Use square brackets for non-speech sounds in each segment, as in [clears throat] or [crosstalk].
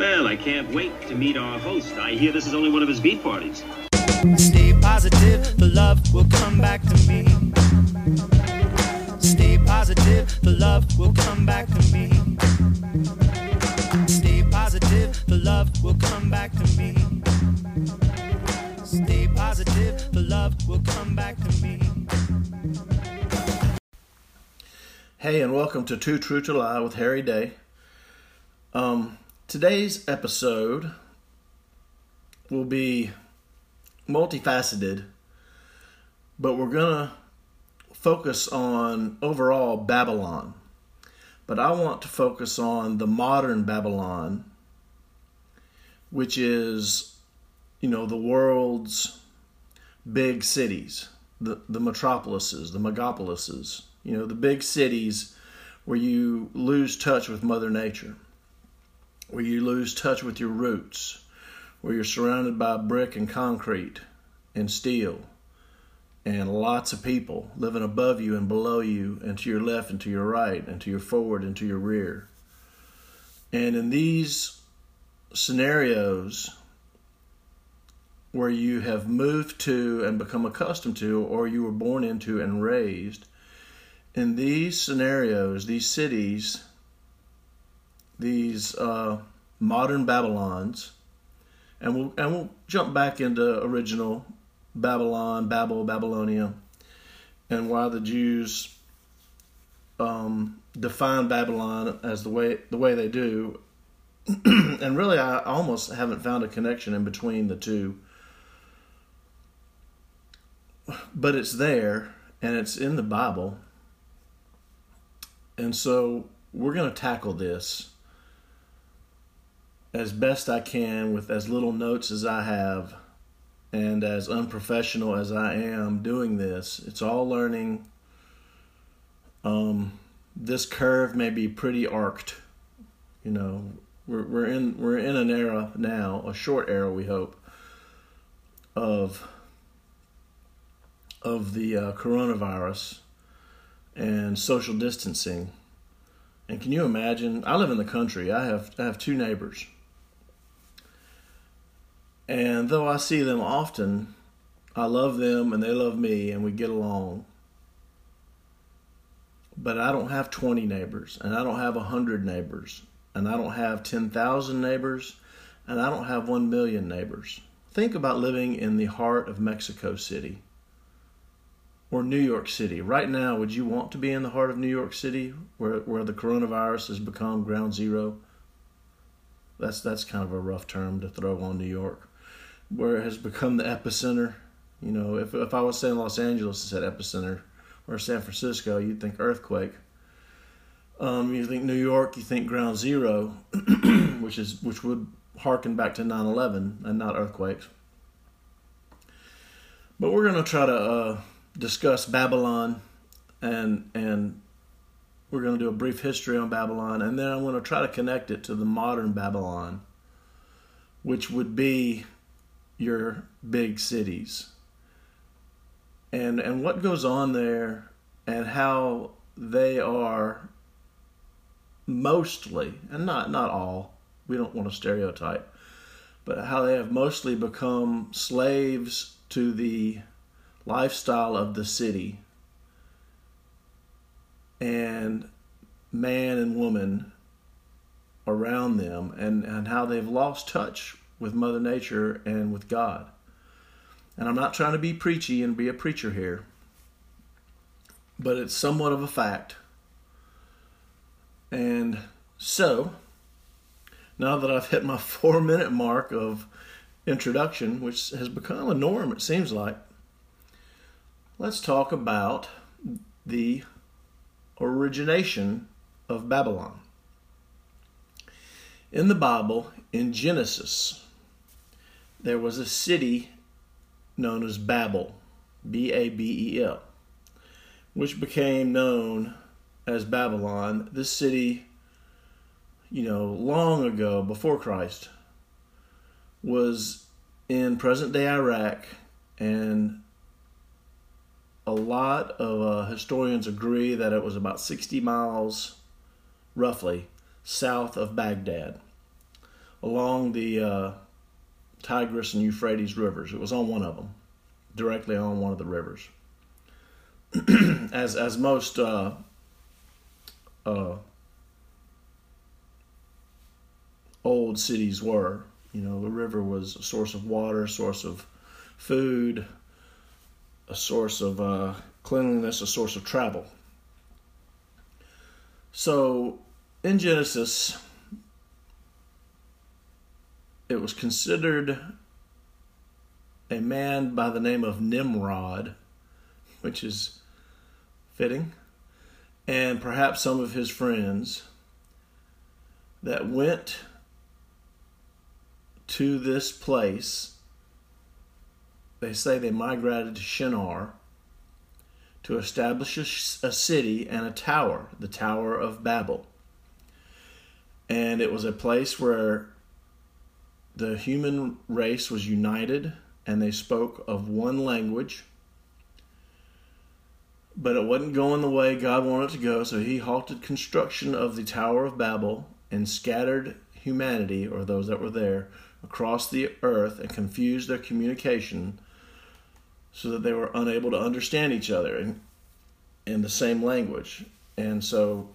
Well, I can't wait to meet our host. I hear this is only one of his beat parties. Stay positive, the love will come back to me. Stay positive, the love will come back to me. Stay positive, the love will come back to me. Stay positive, the love will come back to me. Hey, and welcome to Too True to Lie with Harry Day. Um, today's episode will be multifaceted, but we're going to focus on overall Babylon. But I want to focus on the modern Babylon, which is, you know, the world's big cities, the, the metropolises, the megapolises, you know, the big cities where you lose touch with Mother Nature, where you lose touch with your roots, where you're surrounded by brick and concrete and steel and lots of people living above you and below you and to your left and to your right and to your forward and to your rear. And in these scenarios where you have moved to and become accustomed to, or you were born into and raised, in these scenarios, these cities, these uh, modern Babylons, and we'll and we'll jump back into original Babylon, Babel, Babylonia, and why the Jews um, define Babylon as the way the way they do. [clears throat] and really, I almost haven't found a connection in between the two, but it's there and it's in the Bible. And so we're going to tackle this as best I can with as little notes as I have and as unprofessional as I am doing this. It's all learning. Um, this curve may be pretty arced. You know, we're we're in we're in an era now, a short era we hope, of of the uh, coronavirus and social distancing. And can you imagine? I live in the country. I have I have two neighbors and though I see them often, I love them and they love me and we get along. But I don't have 20 neighbors and I don't have 100 neighbors and I don't have 10,000 neighbors and I don't have 1 million neighbors. Think about living in the heart of Mexico City or New York City. Right now, would you want to be in the heart of New York City where, where the coronavirus has become ground zero? That's, that's kind of a rough term to throw on New York where it has become the epicenter. You know, if if I was saying Los Angeles, it said epicenter, or San Francisco, you'd think earthquake. Um, you think New York, you think ground zero, [clears throat] which is which would harken back to 9/11 and not earthquakes. But we're going to try to uh, discuss Babylon, and and we're going to do a brief history on Babylon, and then I'm going to try to connect it to the modern Babylon, which would be your big cities. And and what goes on there and how they are mostly and not not all we don't want to stereotype but how they have mostly become slaves to the lifestyle of the city and man and woman around them and, and how they've lost touch with Mother Nature and with God. And I'm not trying to be preachy and be a preacher here, but it's somewhat of a fact. And so, now that I've hit my [laughs] four minute mark of introduction, which has become a norm, it seems like, let's talk about the origination of Babylon. In the Bible, in Genesis, there was a city known as Babel, B A B E L, which became known as Babylon. This city, you know, long ago, before Christ, was in present day Iraq, and a lot of uh, historians agree that it was about 60 miles, roughly, south of Baghdad. along the uh, Tigris and Euphrates rivers. It was on one of them, directly on one of the rivers. [clears throat] as as most uh, uh, old cities were, you know, the river was a source of water, a source of food, a source of uh, cleanliness, a source of travel. So in Genesis, it was considered a man by the name of Nimrod, which is fitting, and perhaps some of his friends that went to this place. They say they migrated to Shinar to establish a, a, city and a tower, the Tower of Babel. And it was a place where the human race was united and they spoke of one language. But it wasn't going the way God wanted it to go, so he halted construction of the Tower of Babel and scattered humanity, or those that were there, across the earth and confused their communication so that they were unable to understand each other in, in the same language. And so,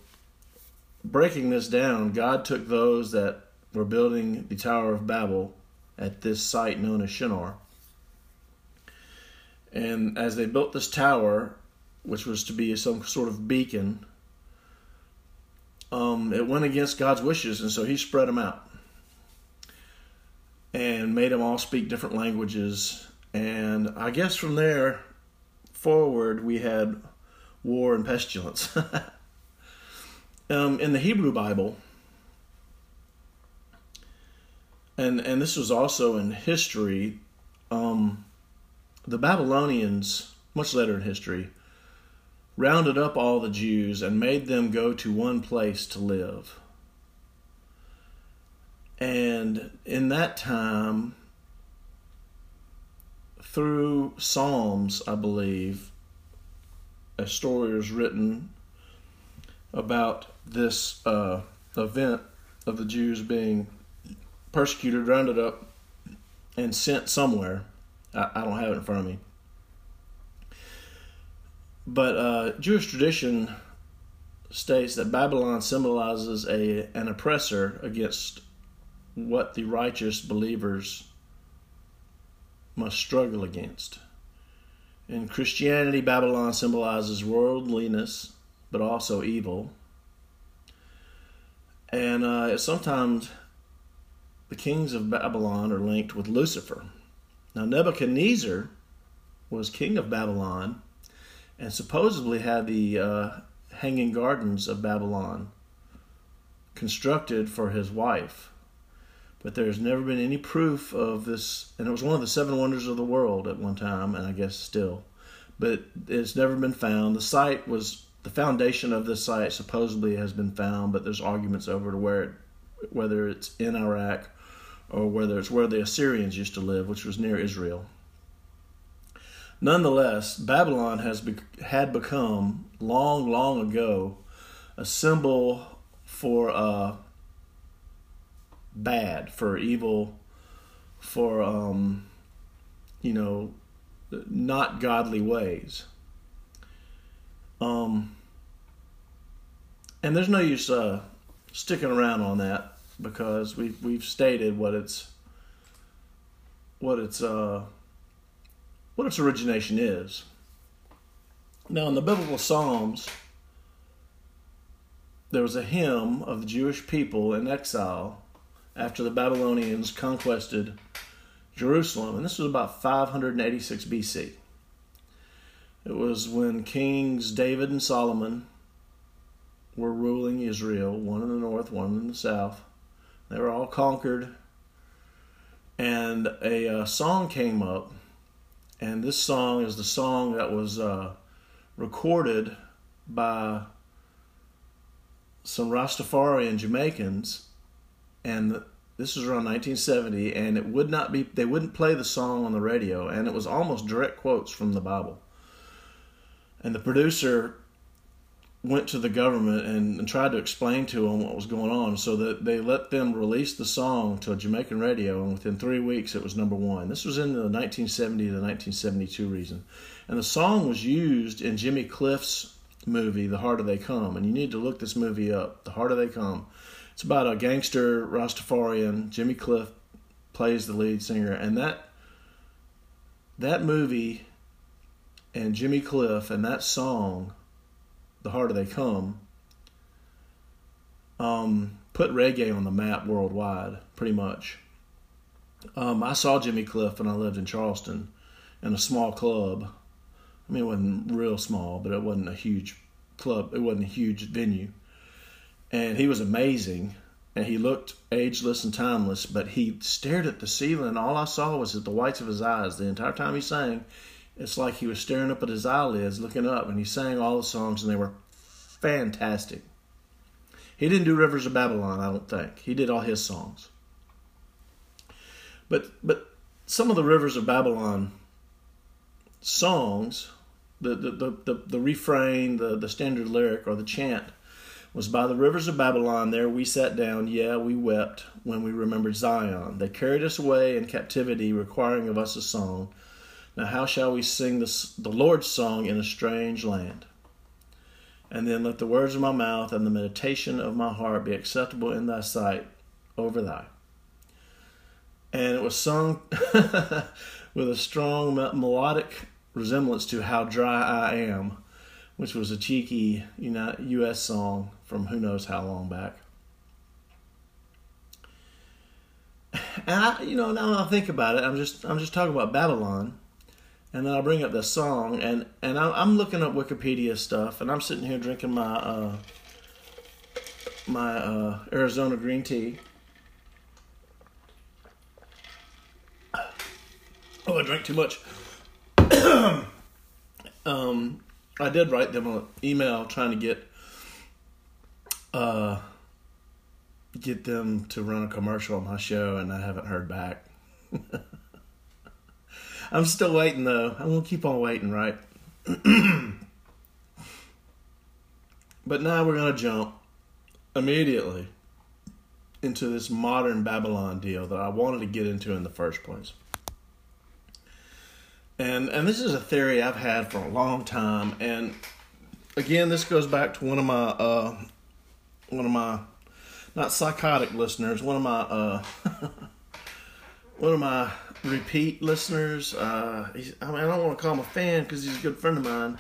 breaking this down, God took those that were building the Tower of Babel at this site known as Shinar. And as they built this tower, which was to be some sort of beacon, um, it went against God's wishes, and so He spread them out and made them all speak different languages. And I guess from there forward, we had war and pestilence. [laughs] um, in the Hebrew Bible, and and this was also in history, um, the Babylonians, much later in history, rounded up all the Jews and made them go to one place to live. And in that time, through Psalms, I believe, a story was written about this uh, event of the Jews being persecuted, rounded up, and sent somewhere. I, I don't have it in front of me. But uh, Jewish tradition states that Babylon symbolizes a an oppressor against what the righteous believers must struggle against. In Christianity, Babylon symbolizes worldliness, but also evil. And uh, sometimes the kings of Babylon are linked with Lucifer. Now, Nebuchadnezzar was king of Babylon and supposedly had the uh, hanging gardens of Babylon constructed for his wife but there's never been any proof of this. And it was one of the seven wonders of the world at one time, and I guess still, but it's never been found. The site was the foundation of this site supposedly has been found, but there's arguments over to where it, whether it's in Iraq or whether it's where the Assyrians used to live, which was near Israel. Nonetheless, Babylon has be, had become long, long ago a symbol for uh, bad, for evil, for um, you know, not godly ways. Um, and there's no use uh, sticking around on that because we've we've stated what its what its uh, what its origination is. Now, in the biblical Psalms, there was a hymn of the Jewish people in exile after the Babylonians conquested Jerusalem, and this was about 586 BC. It was when kings David and Solomon were ruling Israel, one in the north, one in the south. They were all conquered, and a uh, song came up, and this song is the song that was uh, recorded by some Rastafarian Jamaicans. And this was around 1970, and it would not be they wouldn't play the song on the radio, and it was almost direct quotes from the Bible. And the producer went to the government and, and, tried to explain to them what was going on so that they let them release the song to a Jamaican radio and within three weeks it was number one. This was in the 1970 to 1972 reason. And the song was used in Jimmy Cliff's movie, The Harder They Come. And you need to look this movie up, The Harder They Come. It's about a gangster Rastafarian. Jimmy Cliff plays the lead singer. And that that movie and Jimmy Cliff and that song the harder they come, um, put reggae on the map worldwide, pretty much. Um, I saw Jimmy Cliff when I lived in Charleston in a small club. I mean, it wasn't real small, but it wasn't a huge club. It wasn't a huge venue. And he was amazing. And he looked ageless and timeless, but he stared at the ceiling. All I saw was the whites of his eyes the entire time he sang it's like he was staring up at his eyelids, looking up, and he sang all the songs, and they were fantastic. He didn't do Rivers of Babylon, I don't think. He did all his songs. But but some of the Rivers of Babylon songs, the the, the, the, the refrain, the, the standard lyric or the chant was by the rivers of Babylon there we sat down, yeah, we wept when we remembered Zion. They carried us away in captivity, requiring of us a song. Now, how shall we sing the, the Lord's song in a strange land? And then let the words of my mouth and the meditation of my heart be acceptable in thy sight over thy. And it was sung [laughs] with a strong melodic resemblance to How Dry I Am, which was a cheeky U.S. song from who knows how long back. And I, you know, now I think about it, I'm just I'm just talking about Babylon and then I'll bring up the song, and and I'm looking up Wikipedia stuff, and I'm sitting here drinking my uh, my uh, Arizona green tea. Oh, I drank too much. [coughs] um, I did write them an email trying to get uh, get them to run a commercial on my show, and I haven't heard back. [laughs] I'm still waiting though. I'm gonna keep on waiting, right? [clears throat] but now we're gonna jump immediately into this modern Babylon deal that I wanted to get into in the first place. And and this is a theory I've had for a long time. And again, this goes back to one of my uh, one of my not psychotic listeners, one of my uh, [laughs] one of my repeat listeners. Uh, I mean, I don't want to call him a fan because he's a good friend of mine.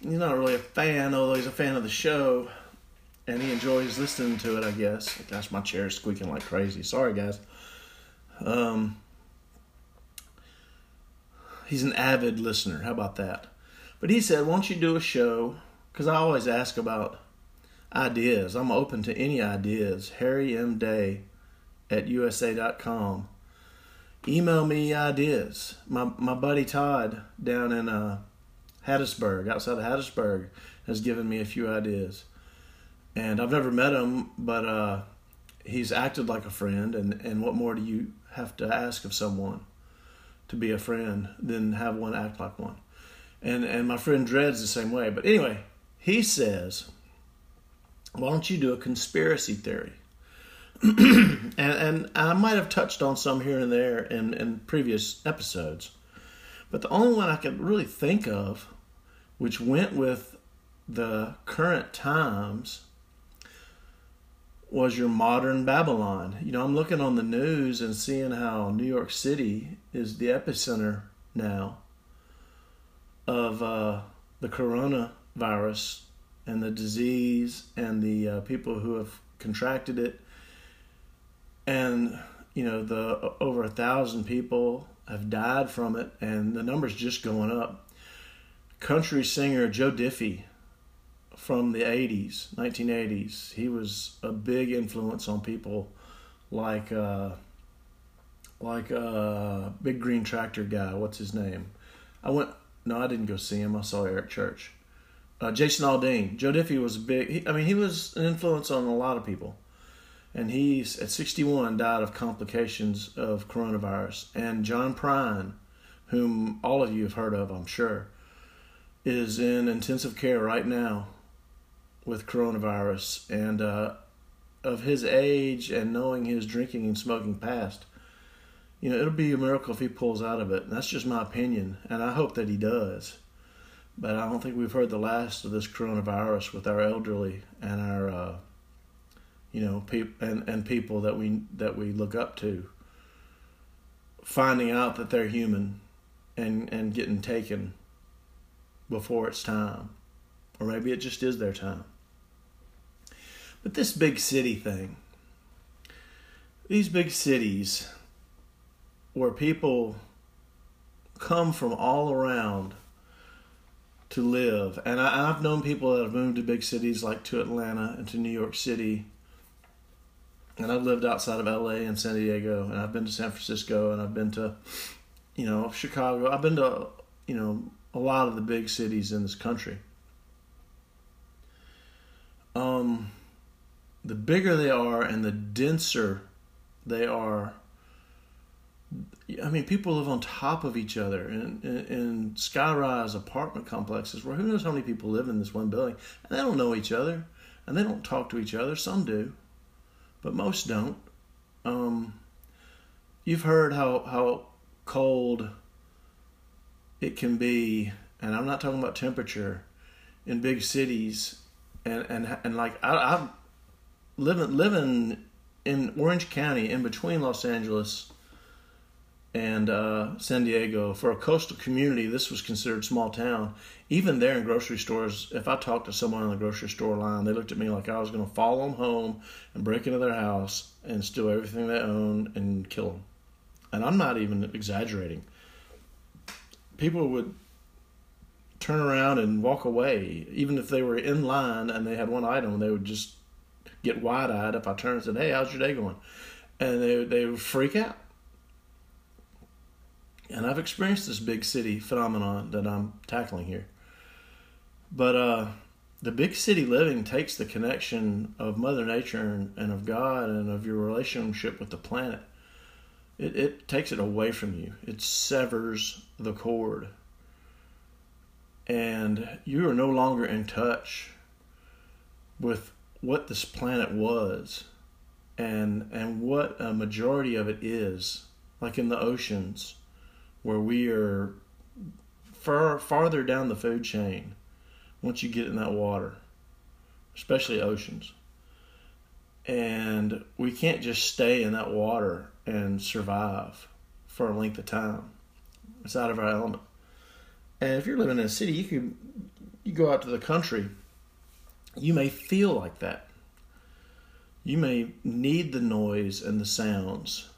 He's not really a fan, although he's a fan of the show, and he enjoys listening to it. I guess. Gosh, my chair is squeaking like crazy. Sorry, guys. Um, he's an avid listener. How about that? But he said, "Won't you do a show?" Because I always ask about ideas. I'm open to any ideas. Harry M. Day at USA.com email me ideas. My my buddy Todd down in uh, Hattiesburg, outside of Hattiesburg, has given me a few ideas, and I've never met him, but uh, he's acted like a friend. And and what more do you have to ask of someone to be a friend than have one act like one? And and my friend Dred's the same way. But anyway, he says, why don't you do a conspiracy theory? [clears throat] and, and I might have touched on some here and there in, in previous episodes, but the only one I could really think of, which went with the current times, was your modern Babylon. You know, I'm looking on the news and seeing how New York City is the epicenter now of uh, the coronavirus and the disease and the uh, people who have contracted it and you know the over a thousand people have died from it, and the numbers just going up. Country singer Joe Diffie from the 80s, 1980s, he was a big influence on people like uh, like uh, big green tractor guy. What's his name? I went. No, I didn't go see him. I saw Eric Church. Uh, Jason Aldean. Joe Diffie was a big. He, I mean, he was an influence on a lot of people and he's at 61 died of complications of coronavirus. And John Prine, whom all of you have heard of, I'm sure, is in intensive care right now with coronavirus and uh, of his age and knowing his drinking and smoking past, you know, it'll be a miracle if he pulls out of it. And that's just my opinion, and I hope that he does. But I don't think we've heard the last of this coronavirus with our elderly and our, uh, you know, people and and people that we that we look up to. Finding out that they're human, and and getting taken before it's time, or maybe it just is their time. But this big city thing, these big cities where people come from all around to live. And I, have known people that have moved to big cities like to Atlanta and to New York City. And I've lived outside of LA and San Diego, and I've been to San Francisco, and I've been to, you know, Chicago. I've been to, you know, a lot of the big cities in this country. Um, the bigger they are and the denser they are, I mean, people live on top of each other in, in, in skyrise apartment complexes where who knows how many people live in this one building, and they don't know each other, and they don't talk to each other. Some do, but most don't. Um, you've heard how how cold it can be, and I'm not talking about temperature in big cities, and and and like I, I'm living living in Orange County in between Los Angeles and uh, San Diego for a coastal community. This was considered small town. Even there in grocery stores, if I talked to someone in the grocery store line, they looked at me like I was going to follow them home and break into their house and steal everything they own and kill them. And I'm not even exaggerating. People would turn around and walk away, even if they were in line and they had one item. They would just get wide eyed if I turned and said, "Hey, how's your day going?" And they they would freak out and I've experienced this big city phenomenon that I'm tackling here. But uh, the big city living takes the connection of Mother Nature and, and of God and of your relationship with the planet. It, it takes it away from you. It severs the cord. And you are no longer in touch with what this planet was and and what a majority of it is, like in the oceans where we are far farther down the food chain once you get in that water, especially oceans. And we can't just stay in that water and survive for a length of time. It's out of our element. And if you're living in a city, you could you go out to the country, you may feel like that. You may need the noise and the sounds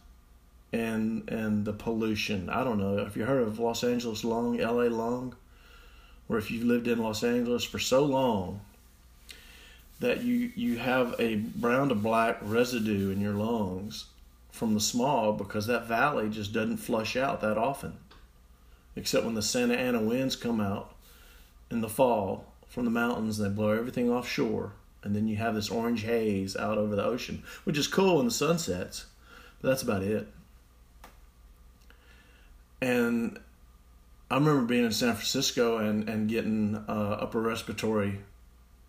and and the pollution. I don't know if you heard of Los Angeles lung, LA lung, or if you've lived in Los Angeles for so long that you you have a brown to black residue in your lungs from the smog because that valley just doesn't flush out that often. Except when the Santa Ana winds come out in the fall from the mountains and they blow everything offshore and then you have this orange haze out over the ocean, which is cool when the sun sets. But that's about it. And I remember being in San Francisco and, and getting uh, upper respiratory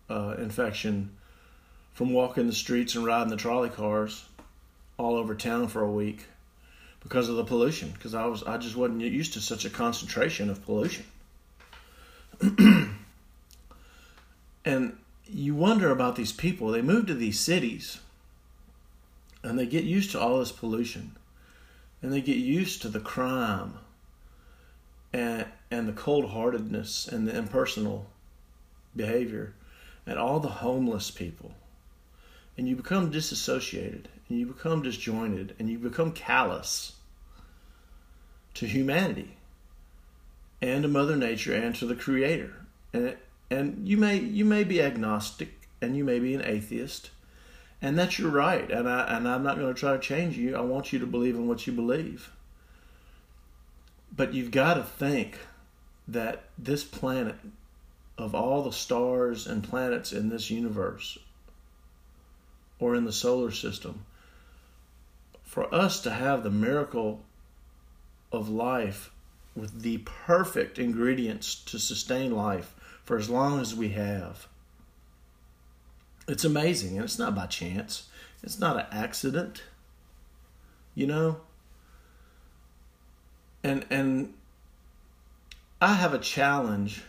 uh, infection from walking the streets and riding the trolley cars all over town for a week because of the pollution. Because I was I just wasn't used to such a concentration of pollution. [clears throat] and you wonder about these people. They move to these cities and they get used to all this pollution and they get used to the crime and and the cold heartedness and the impersonal behavior and all the homeless people. And you become disassociated and you become disjointed and you become callous to humanity and to mother nature and to the creator. And and you may you may be agnostic and you may be an atheist and that's your right and I and I'm not going to try to change you. I want you to believe in what you believe but you've got to think that this planet of all the stars and planets in this universe or in the solar system for us to have the miracle of life with the perfect ingredients to sustain life for as long as we have It's amazing, and it's not by chance. It's not an accident. You know? And and I have a challenge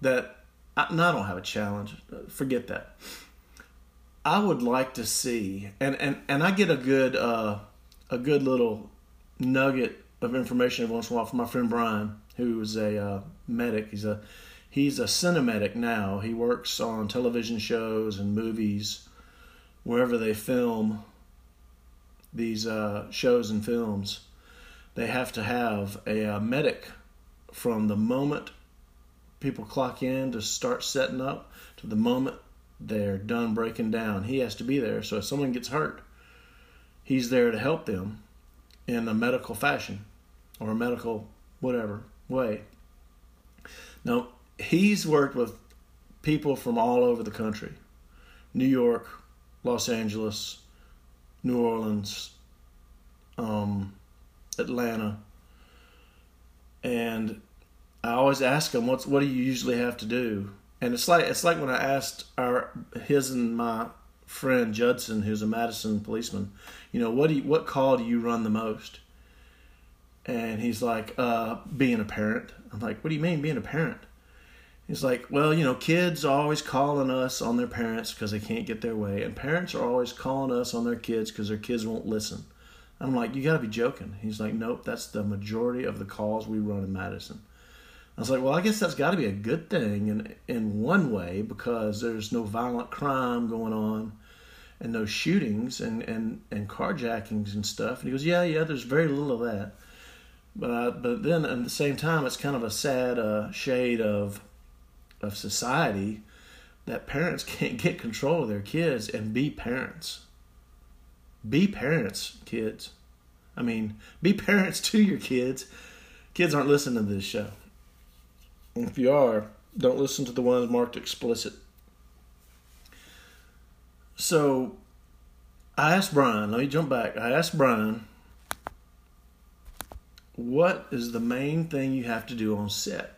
that I, no, I don't have a challenge. Forget that. I would like to see, and and and I get a good uh, a good little nugget of information every once in a while from my friend Brian, who is a uh, medic. He's a he's a cinemedic now. He works on television shows and movies wherever they film these uh, shows and films. They have to have a, uh, medic from the moment people clock in to start setting up to the moment they're done breaking down. He has to be there. So if someone gets hurt, he's there to help them in a medical fashion or a medical whatever way. Now, he's worked with people from all over the country New York, Los Angeles, New Orleans, um, Atlanta. And I always ask him, "What's what do you usually have to do?" And it's like it's like when I asked our his and my friend Judson, who's a Madison policeman, you know, what do you, what call do you run the most? And he's like, uh, being a parent. I'm like, what do you mean being a parent? He's like, well, you know, kids are always calling us on their parents because they can't get their way, and parents are always calling us on their kids because their kids won't listen. I'm like, you got to be joking. He's like, nope, that's the majority of the calls we run in Madison. I was like, well, I guess that's got to be a good thing in in one way because there's no violent crime going on, and no shootings and and and carjackings and stuff. And he goes, yeah, yeah, there's very little of that. But I, but then at the same time, it's kind of a sad uh, shade of of society that parents [laughs] can't get control of their kids and be parents. Be parents, kids. I mean, be parents [laughs] to your kids. Kids aren't listening to this show. And if you are, don't listen to the ones marked explicit. So I asked Brian, let me jump back. I asked Brian, what is the main thing you have to do on set?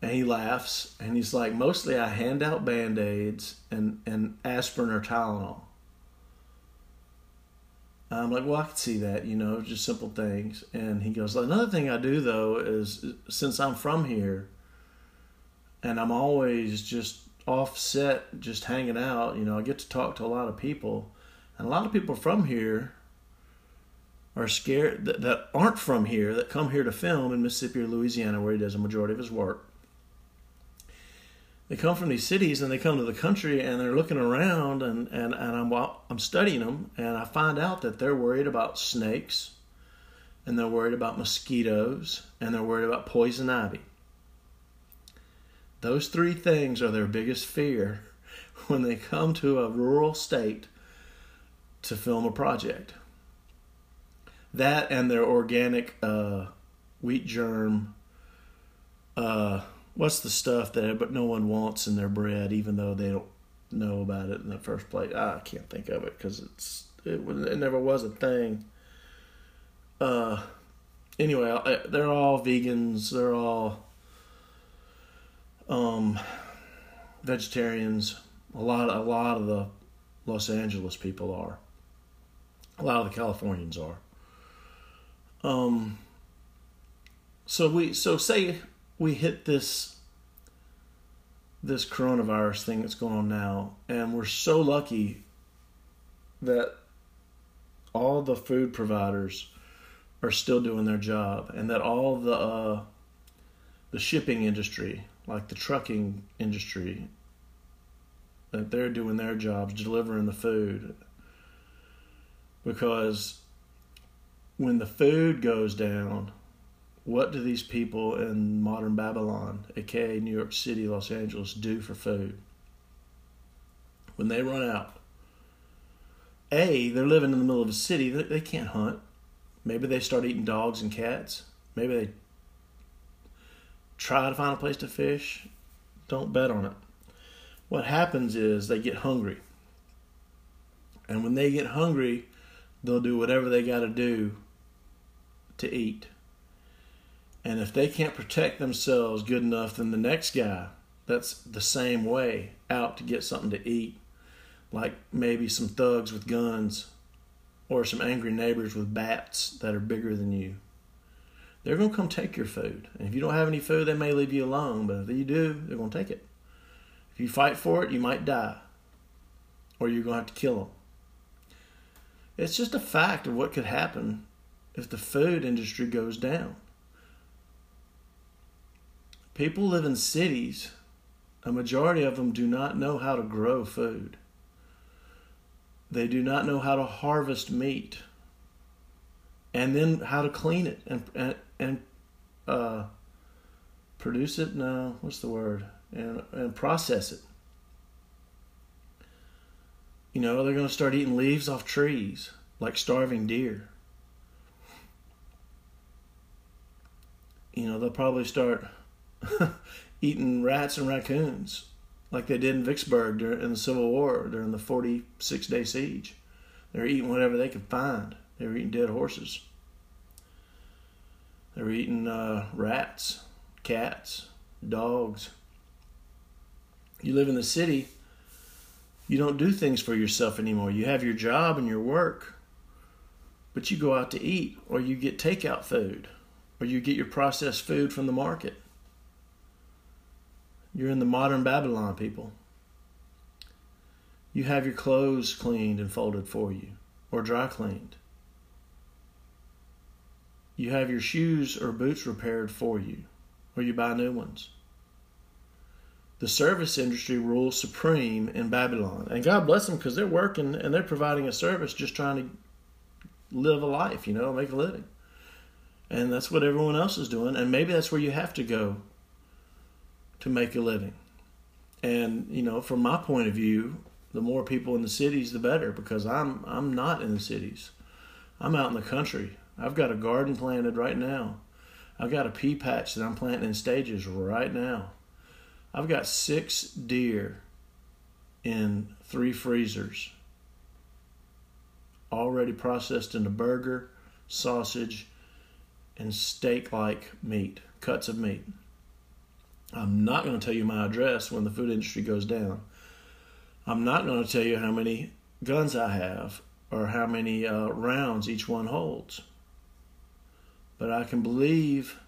And he laughs and he's like, mostly I hand out band aids and, and aspirin or Tylenol. I'm like, well, I can see that, you know, just simple things. And he goes, another thing I do though is since I'm from here, and I'm always just offset, just hanging out. You know, I get to talk to a lot of people, and a lot of people from here are scared that, that aren't from here that come here to film in Mississippi or Louisiana, where he does a majority of his work they come from these cities and they come to the country and they're looking around and, and, and I'm, I'm studying them and I find out that they're worried about snakes and they're worried about mosquitoes and they're worried about poison ivy. Those three things are their biggest fear [laughs] when they come to a rural state to film a project. That and their organic uh, wheat germ uh, what's the stuff that but no one wants in their bread, even though they don't know about it in the first place. I can't think of it because it's it, it never was a thing. Uh, anyway, they're all vegans. They're all um, vegetarians. A lot, a lot of the Los Angeles people are. A lot of the Californians are. Um. So we, so say we hit this this coronavirus thing that's going on now, and we're so lucky that all the food providers are still doing their job, and that all the uh, the shipping industry, like the trucking industry, that they're doing their jobs delivering the food. Because when the food goes down, what do these people in modern Babylon, aka New York City, Los Angeles, do for food? When they run out, A, they're living in the middle of a city, they can't hunt. Maybe they start eating dogs and cats. Maybe they try to find a place to fish. Don't bet on it. What happens is they get hungry. And when they get hungry, they'll do whatever they got to do to eat. And if they can't protect themselves good enough, then the next guy that's the same way out to get something to eat, like maybe some thugs with guns or some angry neighbors with bats that are bigger than you. They're going to come take your food. And if you don't have any food, they may leave you alone, but if you do, they're going to take it. If you fight for it, you might die or you're going to have to kill them. It's just a fact of what could happen if the food industry goes down. People live in cities, a majority of them do not know how to grow food. They do not know how to harvest meat and then how to clean it and and, and uh, produce it. No, what's the word? And and process it. You know, they're going to start eating leaves off trees like starving deer. You know, they'll probably start [laughs] eating rats and raccoons like they did in Vicksburg during, in the Civil War during the 46 day siege. They were eating whatever they could find. They were eating dead horses. They were eating uh, rats, cats, dogs. You live in the city, you don't do things for yourself anymore. You have your job and your work, but you go out to eat or you get takeout food or you get your processed food from the market. You're in the modern Babylon, people. You have your clothes cleaned and folded for you or dry cleaned. You have your shoes or boots repaired for you or you buy new ones. The service industry rules supreme in Babylon. And God bless them because they're working and they're providing a service just trying to live a life, you know, make a living. And that's what everyone else is doing. And maybe that's where you have to go to make a living. And you know, from my point of view, the more people in the cities, the better because I'm I'm not in the cities. I'm out in the country. I've got a garden planted right now. I've got a pea patch that I'm planting in stages right now. I've got six deer in three freezers already processed into burger, sausage, and steak like meat, cuts of meat. I'm not going to tell you my address when the food industry goes down. I'm not going to tell you how many guns I have or how many uh, rounds each one holds. But I can believe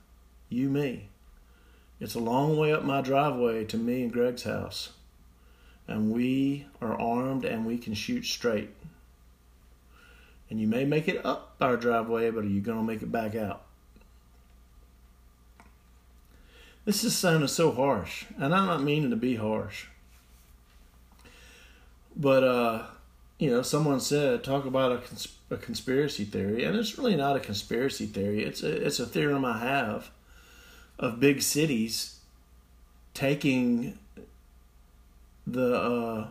you me. It's a long way up my driveway to me and Greg's house. And we are armed and we can shoot straight. And you may make it up our driveway, but are you going to make it back out? This is sounding so harsh, and I'm not meaning to be harsh. But, uh, you know, someone said, talk about a, cons- a conspiracy theory, and it's really not a conspiracy theory. It's a, it's a theorem I have of big cities taking the uh,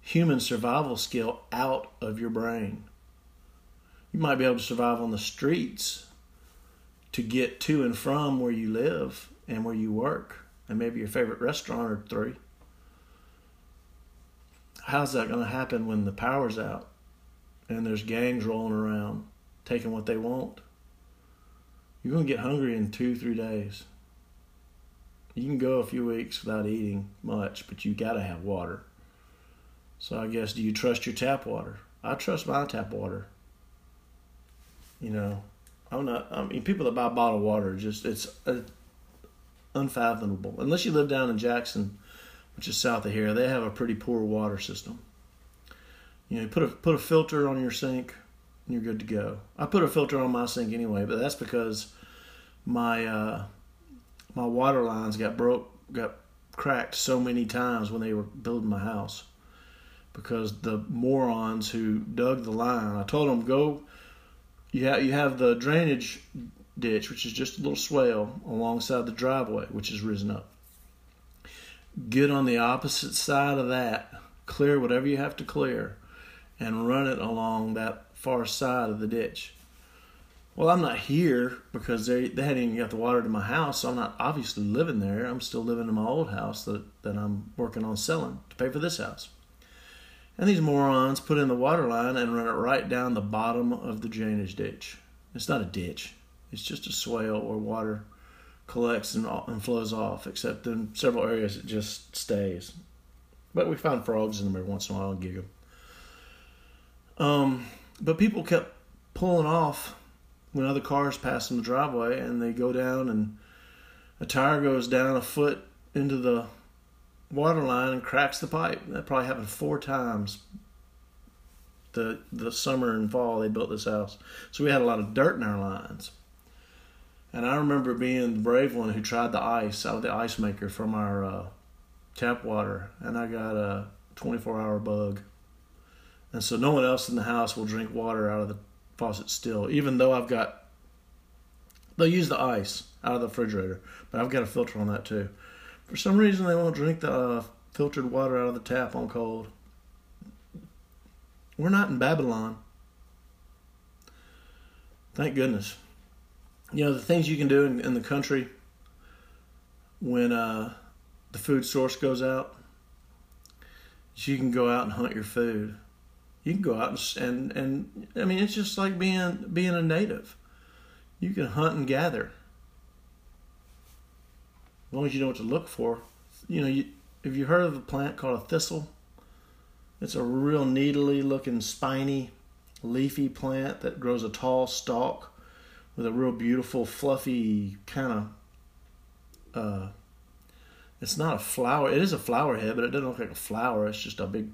human survival skill out of your brain. You might be able to survive on the streets to get to and from where you live and where you work and maybe your favorite restaurant or three. How's that going to happen when the power's out and there's gangs rolling around taking what they want? You're going to get hungry in two, three days. You can go a few weeks without eating much, but you got to have water. So I guess, do you trust your tap water? I trust my tap water. You know, I'm not. I mean, people that buy bottled water just it's uh, unfathomable. Unless you live down in Jackson, which is south of here, they have a pretty poor water system. You know, put a put a filter on your sink, and you're good to go. I put a filter on my sink anyway, but that's because my uh, my water lines got broke, got cracked so many times when they were building my house because the morons who dug the line. I told them go. You have you have the drainage ditch, which is just a little swale alongside the driveway, which has risen up. Get on the opposite side of that, clear whatever you have to clear, and run it along that far side of the ditch. Well, I'm not here because they, they hadn't even got the water to my house, so I'm not obviously living there. I'm still living in my old house that, that I'm working on selling to pay for this house. And these morons put in the water line and run it right down the bottom of the drainage ditch. It's not a ditch, it's just a swale where water collects and, and flows off, except in several areas it just stays. But we find frogs in them every once in a while and gig them. Um, but people kept pulling off when other cars pass in the driveway, and they go down, and a tire goes down a foot into the water line and cracks the pipe. That probably happened four times. The the summer and fall they built this house, so we had a lot of dirt in our lines. And I remember being the brave one who tried the ice out of the ice maker from our uh, tap water, and I got a 24 hour bug. And so no one else in the house will drink water out of the faucet still, even though I've got. They'll use the ice out of the refrigerator, but I've got a filter on that too. For some reason, they won't drink the uh, filtered water out of the tap on cold. We're not in Babylon. Thank goodness. You know, the things you can do in, in the country when uh, the food source goes out, you can go out and hunt your food. You can go out and, and and I mean it's just like being being a native. You can hunt and gather. As long as you know what to look for. You know, you, have you heard of a plant called a thistle? It's a real needly looking, spiny, leafy plant that grows a tall stalk with a real beautiful, fluffy kind of. Uh, it's not a flower. It is a flower head, but it doesn't look like a flower. It's just a big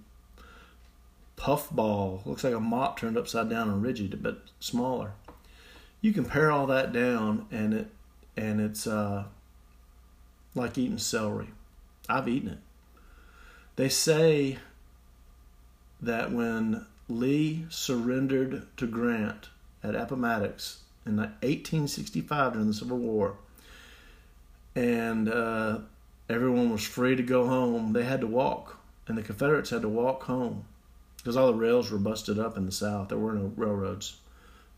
puff ball. Looks like a mop turned upside down and rigid, but smaller. You can pare all that down, and it and it's uh, like eating celery. I've eaten it. They say that when Lee surrendered to Grant at Appomattox in 1865 during the Civil War, and uh, everyone was free to go home, they had to walk, and the Confederates had to walk home because all the rails were busted up in the South. There were no railroads;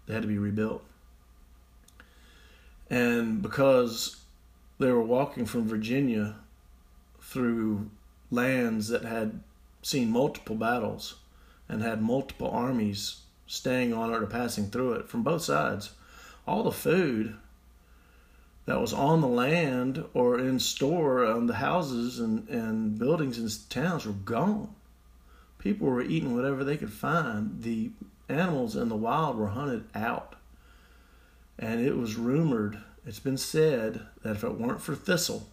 they had to be rebuilt. And because they were walking from Virginia through lands that had seen multiple battles and had multiple armies staying on or passing through it from both sides. All the food that was on the land or in store on the houses and, and buildings in towns were gone. People were eating whatever they could find. The animals in the wild were hunted out. And it was rumored it's been said that if it weren't for thistle,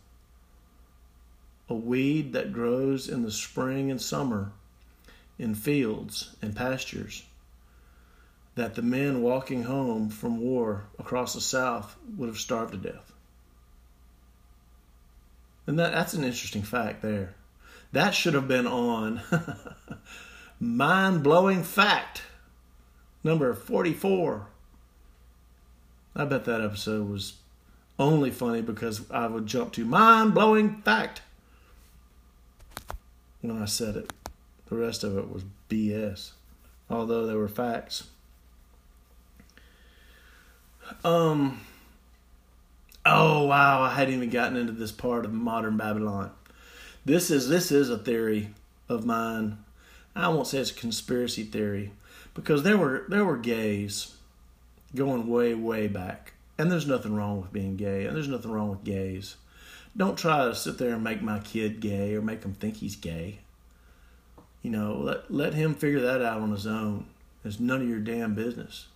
a weed that grows in the spring and summer in fields and pastures, that the men walking home from war across the South would have starved to death. And that, that's an interesting fact there. That should have been on [laughs] Mind Blowing Fact, number 44. I bet that episode was only funny because I would jump to mind blowing fact when I said it. The rest of it was BS, although there were facts. Um. Oh wow! I hadn't even gotten into this part of modern Babylon. This is this is a theory of mine. I won't say it's a conspiracy theory because there were there were gays going way way back and there's nothing wrong with being gay, and there's nothing wrong with gays. Don't try to sit there and make my kid gay or make him think he's gay. You know, let let him figure that out on his own. It's none of your damn business.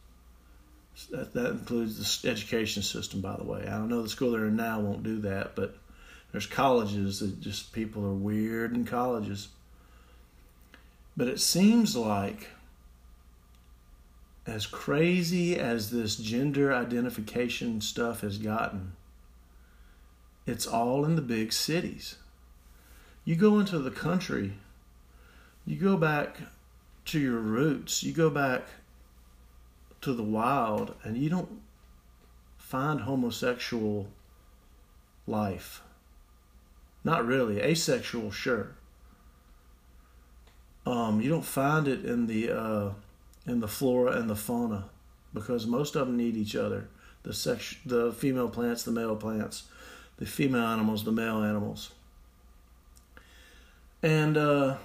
That that includes the education system, by the way. I don't know the school they're in now won't do that, but there's colleges that just people are weird in colleges. But it seems like as crazy as this gender identification stuff has gotten, it's all in the big cities. You go into the country, you go back to your roots, you go back to the wild, and you don't find homosexual life. Not really. Asexual, sure. Um, you don't find it in the uh, in the flora and the fauna because most of them need each other. The sex, the female plants, the male plants, the female animals, the male animals. And uh,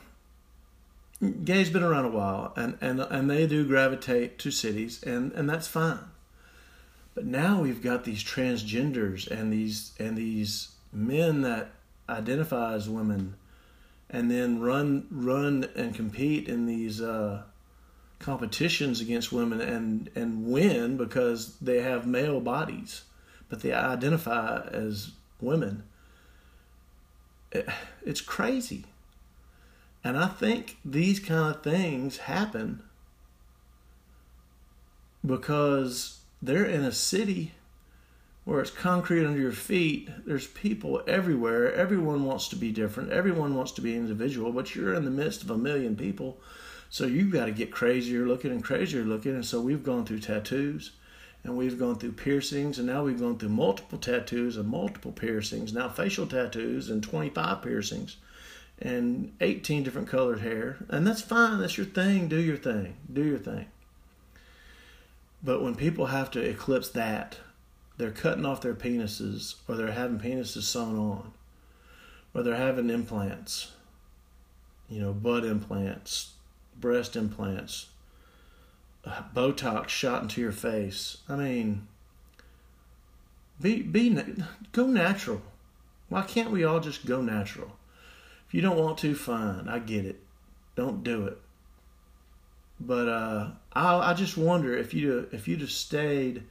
gay's been around a while, and, and and they do gravitate to cities, and and that's fine. But now we've got these transgenders and these and these men that identify as women and then run run and compete in these uh, competitions against women and and win because they have male bodies, but they identify as women. It, it's crazy, and I think these kind of things happen because they're in a city where it's concrete under your feet. There's people everywhere. Everyone wants to be different. Everyone wants to be individual, but you're in the midst of a million people. So you've got to get crazier looking and crazier looking. And so we've gone through tattoos and we've gone through piercings and now we've gone through multiple tattoos and multiple piercings. Now facial tattoos and 25 piercings and 18 different colored hair. And that's fine. That's your thing. Do your thing. Do your thing. But when people have to eclipse that they're cutting off their penises or they're having penises sewn on or they're having implants you know butt implants breast implants botox shot into your face i mean be be go natural why can't we all just go natural you don't want to fine. I get it. Don't do it. But uh i i just wonder if you if you'd have stayed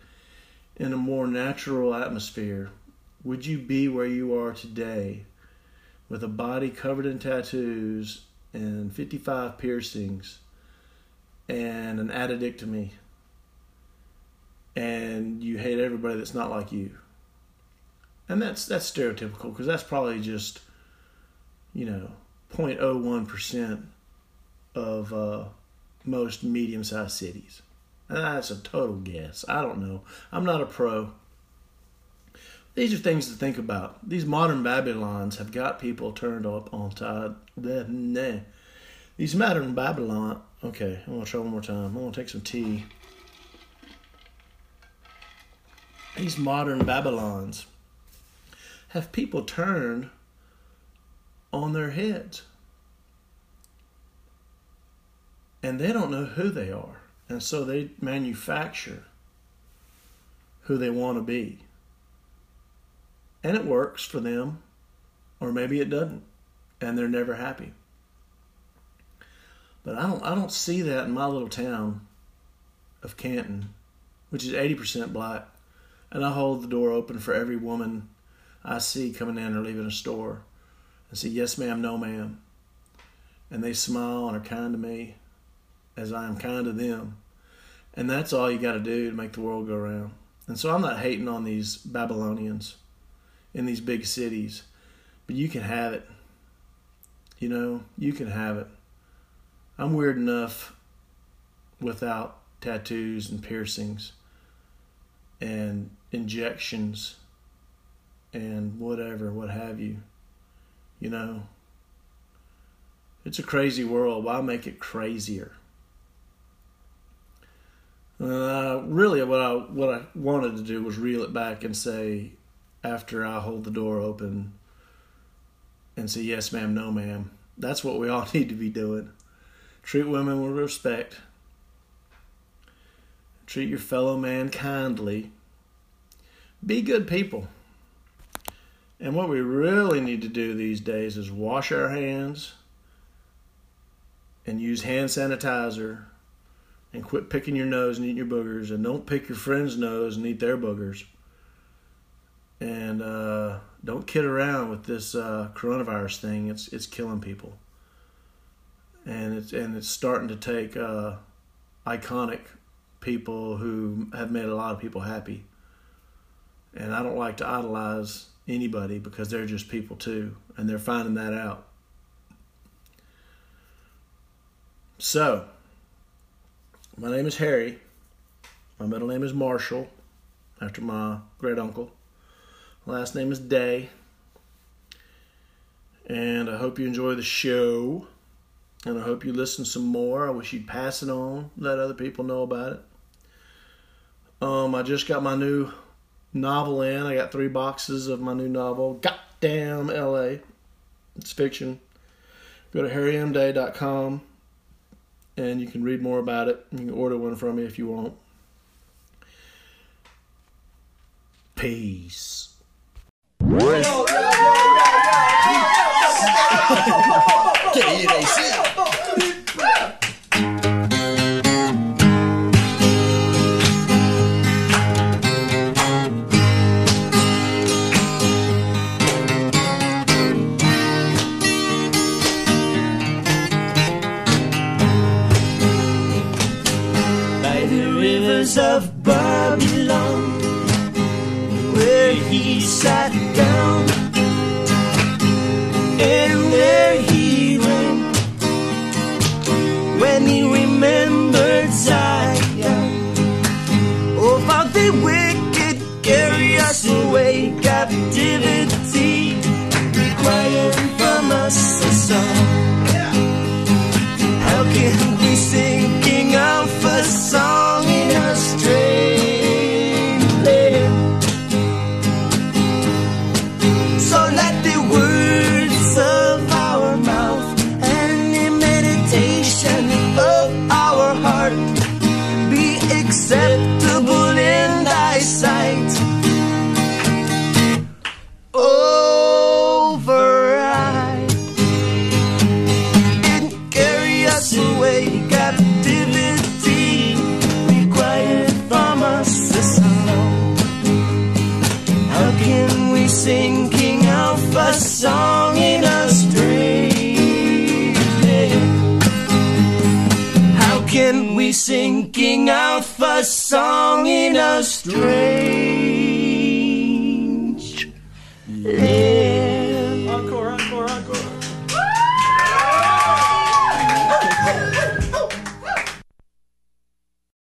in a more natural atmosphere, would you be where you are today with a body covered in tattoos and 55 piercings and an addictomy? And you hate everybody that's not like you? And that's that's stereotypical because that's probably just you know 0.01% of uh, most medium-sized cities. That's a total guess. I don't know. I'm not a pro. These are things to think about. These modern Babylons have got people turned up on side. These modern Babylon. Okay, I'm gonna try one more time. I'm gonna take some tea. These modern Babylons have people turned on their heads. And they don't know who they are. And so they manufacture who they want to be. And it works for them, or maybe it doesn't, and they're never happy. But I don't I don't see that in my little town of Canton, which is 80% black. And I hold the door open for every woman I see coming in or leaving a store and say, Yes, ma'am, no, ma'am. And they smile and are kind to me as I am kind to them. And that's all you got to do to make the world go round. And so I'm not hating on these Babylonians in these big cities, but you can have it. You know, you can have it. I'm weird enough without tattoos and piercings and injections and whatever, what have you. You know, it's a crazy world. Why make it crazier? Uh, really, what I what I wanted to do was reel it back and say, after I hold the door open, and say yes, ma'am, no, ma'am. That's what we [laughs] all need to be doing. Treat women with respect. Treat your fellow man kindly. Be good people. And what we really need to do these days is wash our hands and use hand sanitizer and quit picking your nose and eating your boogers and don't pick your friend's nose and eat their boogers. And uh, don't kid around with this uh, coronavirus thing. It's it's killing people. And it's and it's starting to take uh, iconic people who have made a lot of people happy. And I don't like to idolize anybody because they're just people too and they're finding that out so my name is Harry. My middle name is Marshall, after my great uncle. Last name is Day. And I hope you enjoy the show. And I hope you listen some more. I wish you'd pass it on, let other people know about it. Um, I just got my new novel in. I got three boxes of my new novel, Goddamn LA. It's fiction. Go to harrymday.com and you can read more about it. You can order one from me if you want. Peace. When he How